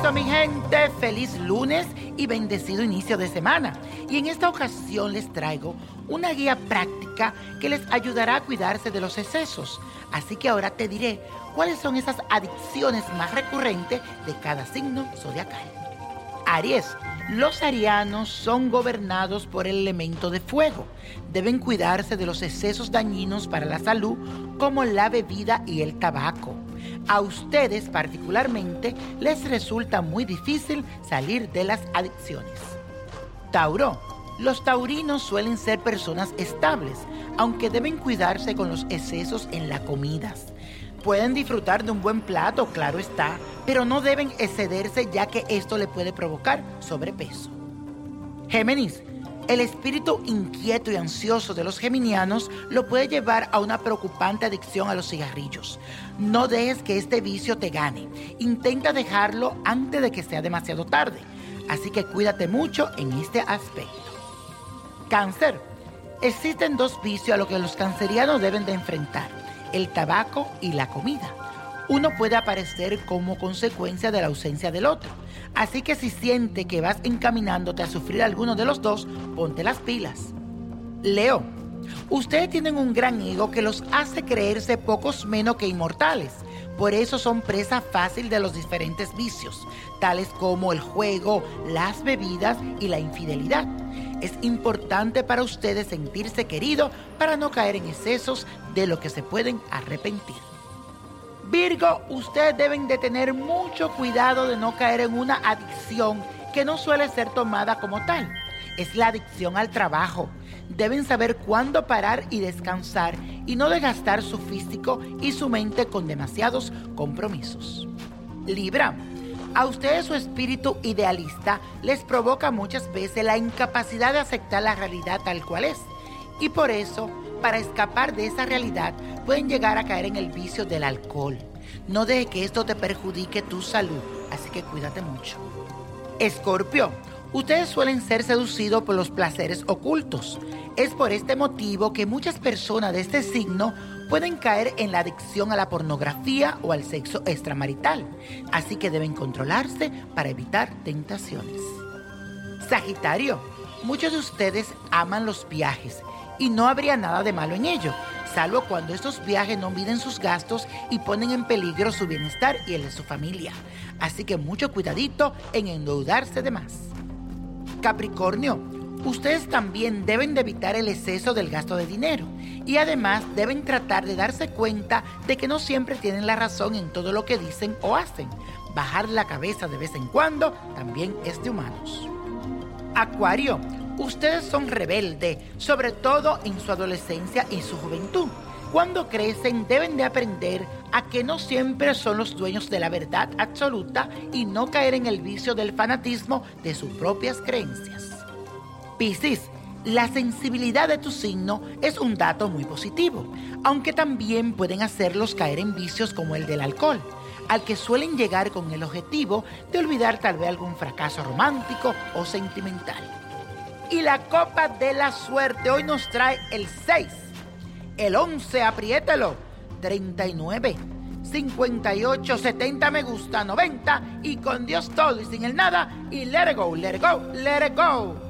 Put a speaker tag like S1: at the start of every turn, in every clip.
S1: Y esto, mi gente, feliz lunes y bendecido inicio de semana. Y en esta ocasión les traigo una guía práctica que les ayudará a cuidarse de los excesos. Así que ahora te diré cuáles son esas adicciones más recurrentes de cada signo zodiacal. Aries. Los arianos son gobernados por el elemento de fuego. Deben cuidarse de los excesos dañinos para la salud como la bebida y el tabaco. A ustedes particularmente les resulta muy difícil salir de las adicciones. Tauro. Los taurinos suelen ser personas estables, aunque deben cuidarse con los excesos en las comidas. Pueden disfrutar de un buen plato, claro está, pero no deben excederse ya que esto le puede provocar sobrepeso. Géminis. El espíritu inquieto y ansioso de los geminianos lo puede llevar a una preocupante adicción a los cigarrillos. No dejes que este vicio te gane. Intenta dejarlo antes de que sea demasiado tarde. Así que cuídate mucho en este aspecto. Cáncer. Existen dos vicios a los que los cancerianos deben de enfrentar el tabaco y la comida. Uno puede aparecer como consecuencia de la ausencia del otro. Así que si siente que vas encaminándote a sufrir alguno de los dos, ponte las pilas. Leo, ustedes tienen un gran ego que los hace creerse pocos menos que inmortales. Por eso son presa fácil de los diferentes vicios, tales como el juego, las bebidas y la infidelidad. Es importante para ustedes sentirse querido para no caer en excesos de lo que se pueden arrepentir. Virgo, ustedes deben de tener mucho cuidado de no caer en una adicción que no suele ser tomada como tal. Es la adicción al trabajo. Deben saber cuándo parar y descansar y no desgastar su físico y su mente con demasiados compromisos. Libra, a ustedes su espíritu idealista les provoca muchas veces la incapacidad de aceptar la realidad tal cual es. Y por eso, para escapar de esa realidad, pueden llegar a caer en el vicio del alcohol. No deje que esto te perjudique tu salud, así que cuídate mucho. Escorpio, ustedes suelen ser seducidos por los placeres ocultos. Es por este motivo que muchas personas de este signo pueden caer en la adicción a la pornografía o al sexo extramarital, así que deben controlarse para evitar tentaciones. Sagitario, muchos de ustedes aman los viajes y no habría nada de malo en ello, salvo cuando estos viajes no miden sus gastos y ponen en peligro su bienestar y el de su familia. Así que mucho cuidadito en endeudarse de más. Capricornio, ustedes también deben de evitar el exceso del gasto de dinero y además deben tratar de darse cuenta de que no siempre tienen la razón en todo lo que dicen o hacen. Bajar la cabeza de vez en cuando también es de humanos. Acuario, ustedes son rebeldes, sobre todo en su adolescencia y su juventud. Cuando crecen deben de aprender a que no siempre son los dueños de la verdad absoluta y no caer en el vicio del fanatismo de sus propias creencias. Piscis, la sensibilidad de tu signo es un dato muy positivo, aunque también pueden hacerlos caer en vicios como el del alcohol. Al que suelen llegar con el objetivo de olvidar tal vez algún fracaso romántico o sentimental. Y la copa de la suerte hoy nos trae el 6, el 11, apriételo, 39, 58, 70 me gusta, 90 y con Dios todo y sin el nada y let it go, let it go, let it go.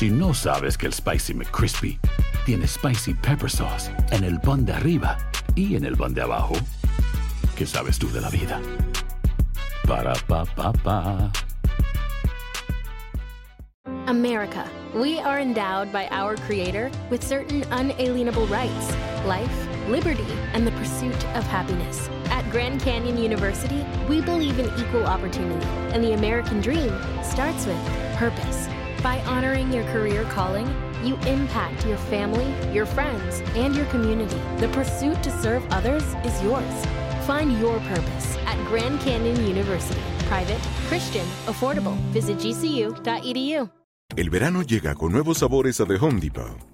S2: Si no sabes que el Spicy McCrispy tiene Spicy Pepper Sauce en el pan de arriba y en el pan de abajo, ¿qué sabes tú de la vida? Para, pa, pa, pa.
S3: America. We are endowed by our Creator with certain unalienable rights life, liberty, and the pursuit of happiness. At Grand Canyon University, we believe in equal opportunity, and the American dream starts with purpose. By honoring your career calling, you impact your family, your friends, and your community. The pursuit to serve others is yours. Find your purpose at Grand Canyon University. Private, Christian, affordable. Visit gcu.edu.
S4: El verano llega con nuevos sabores a The Home Depot.